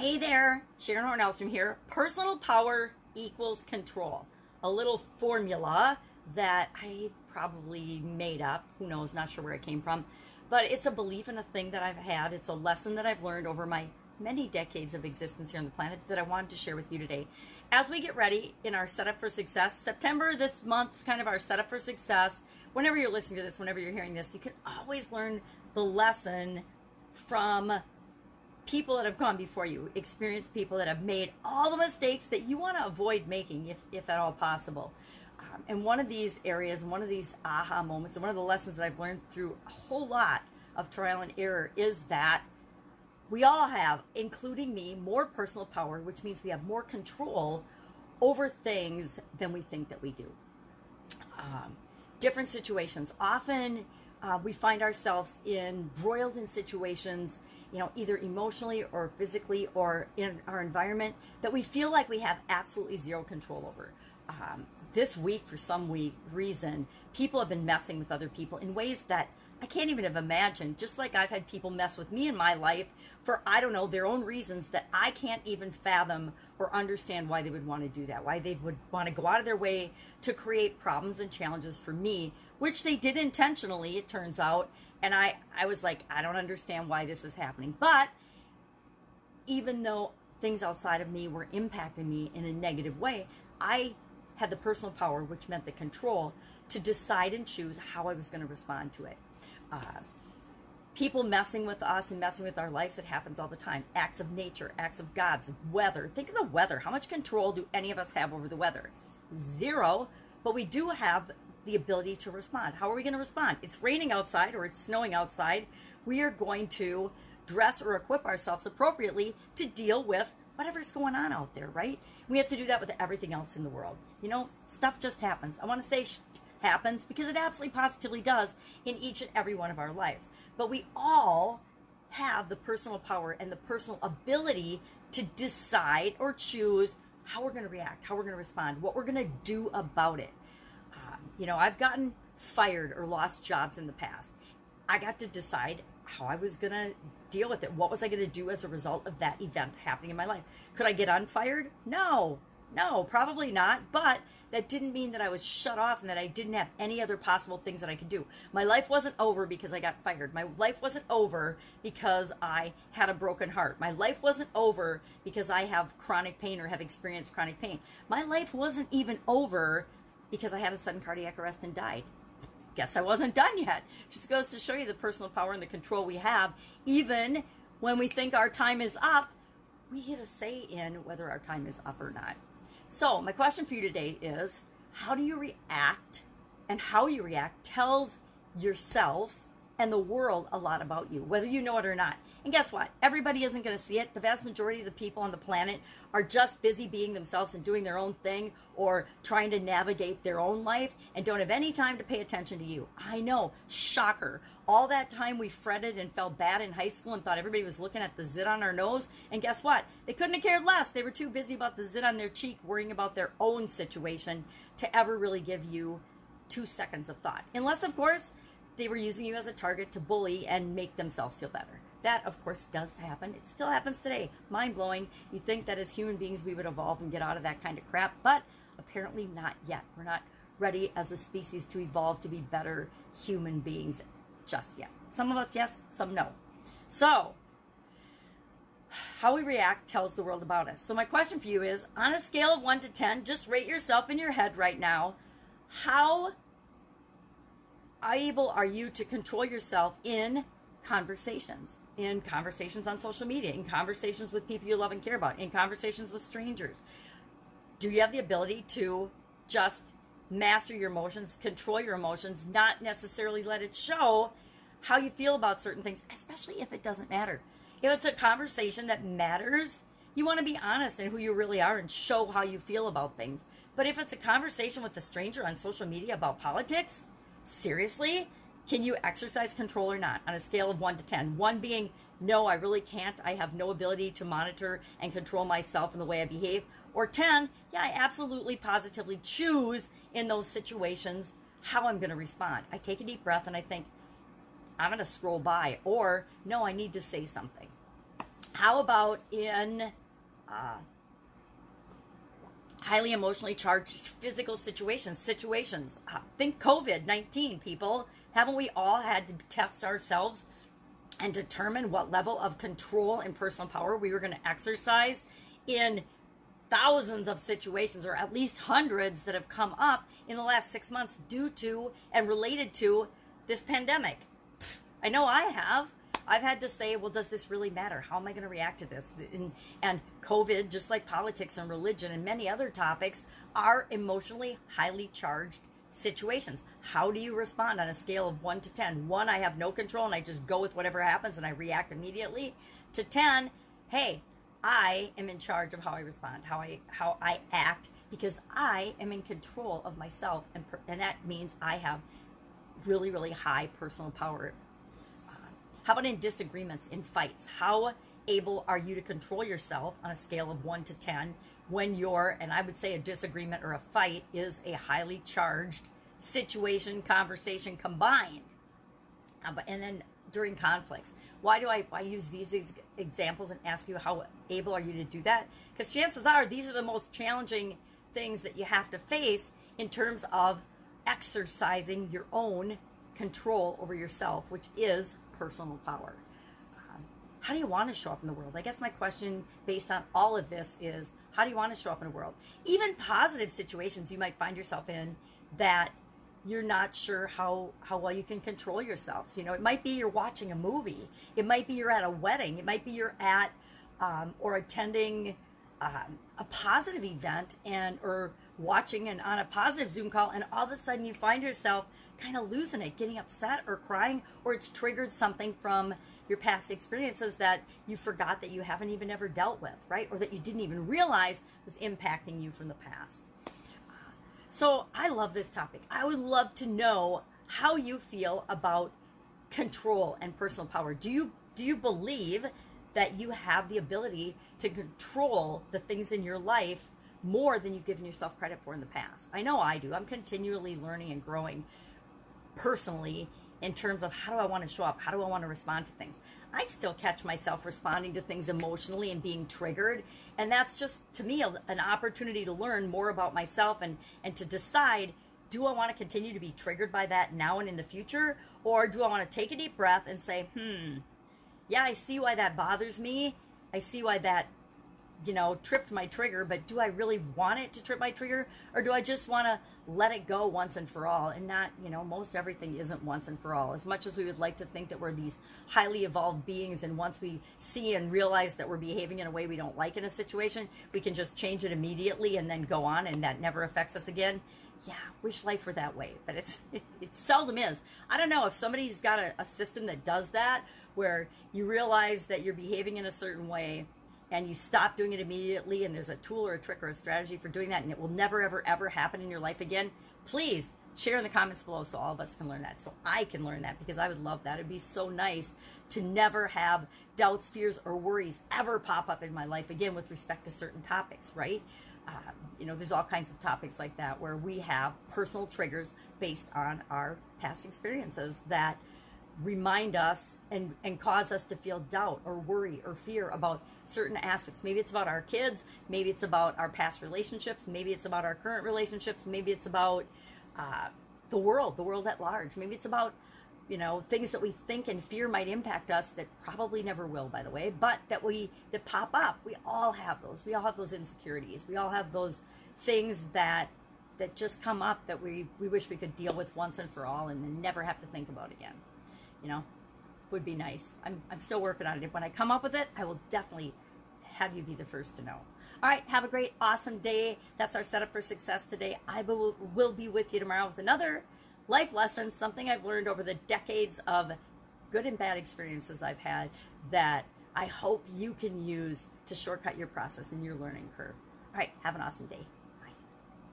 Hey there, Sharon Hornellstrom here. Personal power equals control. A little formula that I probably made up. Who knows? Not sure where it came from. But it's a belief in a thing that I've had. It's a lesson that I've learned over my many decades of existence here on the planet that I wanted to share with you today. As we get ready in our setup for success, September this month is kind of our setup for success. Whenever you're listening to this, whenever you're hearing this, you can always learn the lesson from people that have gone before you, experienced people that have made all the mistakes that you want to avoid making, if, if at all possible. Um, and one of these areas, one of these aha moments, and one of the lessons that I've learned through a whole lot of trial and error is that we all have, including me, more personal power, which means we have more control over things than we think that we do. Um, different situations. Often uh, we find ourselves in broiled in situations you know, either emotionally or physically or in our environment that we feel like we have absolutely zero control over. Um, this week, for some week, reason, people have been messing with other people in ways that I can't even have imagined. Just like I've had people mess with me in my life for, I don't know, their own reasons that I can't even fathom or understand why they would want to do that, why they would want to go out of their way to create problems and challenges for me, which they did intentionally, it turns out. And I, I was like, I don't understand why this is happening. But even though things outside of me were impacting me in a negative way, I had the personal power, which meant the control, to decide and choose how I was going to respond to it. Uh, people messing with us and messing with our lives, it happens all the time. Acts of nature, acts of God's, weather. Think of the weather. How much control do any of us have over the weather? Zero. But we do have the ability to respond. How are we going to respond? It's raining outside or it's snowing outside. We are going to dress or equip ourselves appropriately to deal with whatever's going on out there, right? We have to do that with everything else in the world. You know, stuff just happens. I want to say happens because it absolutely positively does in each and every one of our lives. But we all have the personal power and the personal ability to decide or choose how we're going to react, how we're going to respond, what we're going to do about it. You know, I've gotten fired or lost jobs in the past. I got to decide how I was going to deal with it. What was I going to do as a result of that event happening in my life? Could I get unfired? No, no, probably not. But that didn't mean that I was shut off and that I didn't have any other possible things that I could do. My life wasn't over because I got fired. My life wasn't over because I had a broken heart. My life wasn't over because I have chronic pain or have experienced chronic pain. My life wasn't even over because I had a sudden cardiac arrest and died guess I wasn't done yet. Just goes to show you the personal power and the control we have. Even when we think our time is up, we get a say in whether our time is up or not. So, my question for you today is how do you react? And how you react tells yourself and the world a lot about you, whether you know it or not. And guess what? Everybody isn't going to see it. The vast majority of the people on the planet are just busy being themselves and doing their own thing or trying to navigate their own life and don't have any time to pay attention to you. I know. Shocker. All that time we fretted and felt bad in high school and thought everybody was looking at the zit on our nose. And guess what? They couldn't have cared less. They were too busy about the zit on their cheek, worrying about their own situation to ever really give you two seconds of thought. Unless, of course, they were using you as a target to bully and make themselves feel better. That, of course, does happen. It still happens today. Mind blowing. You think that as human beings we would evolve and get out of that kind of crap, but apparently not yet. We're not ready as a species to evolve to be better human beings just yet. Some of us, yes, some no. So, how we react tells the world about us. So, my question for you is on a scale of 1 to 10, just rate yourself in your head right now. How able are you to control yourself in conversations, in conversations on social media, in conversations with people you love and care about, in conversations with strangers? Do you have the ability to just master your emotions, control your emotions, not necessarily let it show how you feel about certain things, especially if it doesn't matter? If it's a conversation that matters, you want to be honest in who you really are and show how you feel about things. But if it's a conversation with a stranger on social media about politics, seriously? Can you exercise control or not on a scale of 1 to 10? 1 being, no, I really can't. I have no ability to monitor and control myself in the way I behave. Or 10, yeah, I absolutely positively choose in those situations how I'm going to respond. I take a deep breath and I think, I'm going to scroll by. Or, no, I need to say something. How about in uh, highly emotionally charged physical situations? Situations. Uh, think COVID 19, people. Haven't we all had to test ourselves and determine what level of control and personal power we were going to exercise in thousands of situations, or at least hundreds, that have come up in the last six months due to and related to this pandemic? I know I have. I've had to say, well, does this really matter? How am I going to react to this? And, and COVID, just like politics and religion and many other topics, are emotionally highly charged situations. How do you respond on a scale of one to 10? One, I have no control and I just go with whatever happens and I react immediately. To 10, hey, I am in charge of how I respond, how I how I act, because I am in control of myself, and and that means I have really really high personal power how about in disagreements, in fights? How able are you to control yourself on a scale of one to 10 when you're, and I would say a disagreement or a fight is a highly charged situation, conversation combined? Uh, and then during conflicts. Why do I, I use these ex- examples and ask you how able are you to do that? Because chances are these are the most challenging things that you have to face in terms of exercising your own control over yourself, which is personal power. Um, how do you want to show up in the world? I guess my question based on all of this is how do you want to show up in the world? Even positive situations you might find yourself in that you're not sure how how well you can control yourselves. You know, it might be you're watching a movie. It might be you're at a wedding. It might be you're at um, or attending um, a positive event and or watching and on a positive Zoom call, and all of a sudden you find yourself kind of losing it, getting upset or crying, or it's triggered something from your past experiences that you forgot that you haven't even ever dealt with, right? Or that you didn't even realize was impacting you from the past. So I love this topic. I would love to know how you feel about control and personal power. Do you do you believe that you have the ability to control the things in your life more than you've given yourself credit for in the past? I know I do. I'm continually learning and growing personally in terms of how do I want to show up? How do I want to respond to things? I still catch myself responding to things emotionally and being triggered. And that's just, to me, an opportunity to learn more about myself and, and to decide do I want to continue to be triggered by that now and in the future? Or do I want to take a deep breath and say, hmm, yeah, I see why that bothers me. I see why that you know, tripped my trigger, but do I really want it to trip my trigger? Or do I just want to let it go once and for all? And not, you know, most everything isn't once and for all. As much as we would like to think that we're these highly evolved beings, and once we see and realize that we're behaving in a way we don't like in a situation, we can just change it immediately and then go on, and that never affects us again. Yeah, wish life were that way, but it's it, it seldom is. I don't know if somebody's got a, a system that does that, where you realize that you're behaving in a certain way and you stop doing it immediately and there's a tool or a trick or a strategy for doing that and it will never ever ever happen in your life again please share in the comments below so all of us can learn that so i can learn that because i would love that. It'd be so nice to never have doubts fears or worries ever pop up in my life again with respect to certain topics right? Um, you know there's all kinds of topics like that where we have personal triggers based on our past experiences that remind us and, and cause us to feel doubt or worry or fear about certain aspects. Maybe it's about our kids, maybe it's about our past relationships, maybe it's about our current relationships, maybe it's about uh, the world, the world at large. Maybe it's about, you know, things that we think and fear might impact us that probably never will, by the way, but that we, that pop up. We all have those. We all have those insecurities. We all have those things that that just come up that we, we wish we could deal with once and for all and never have to think about again you know, would be nice. I'm, I'm still working on it. When I come up with it, I will definitely have you be the first to know. All right, have a great, awesome day. That's our setup for success today. I will, will be with you tomorrow with another life lesson, something I've learned over the decades of good and bad experiences I've had that I hope you can use to shortcut your process and your learning curve. All right, have an awesome day.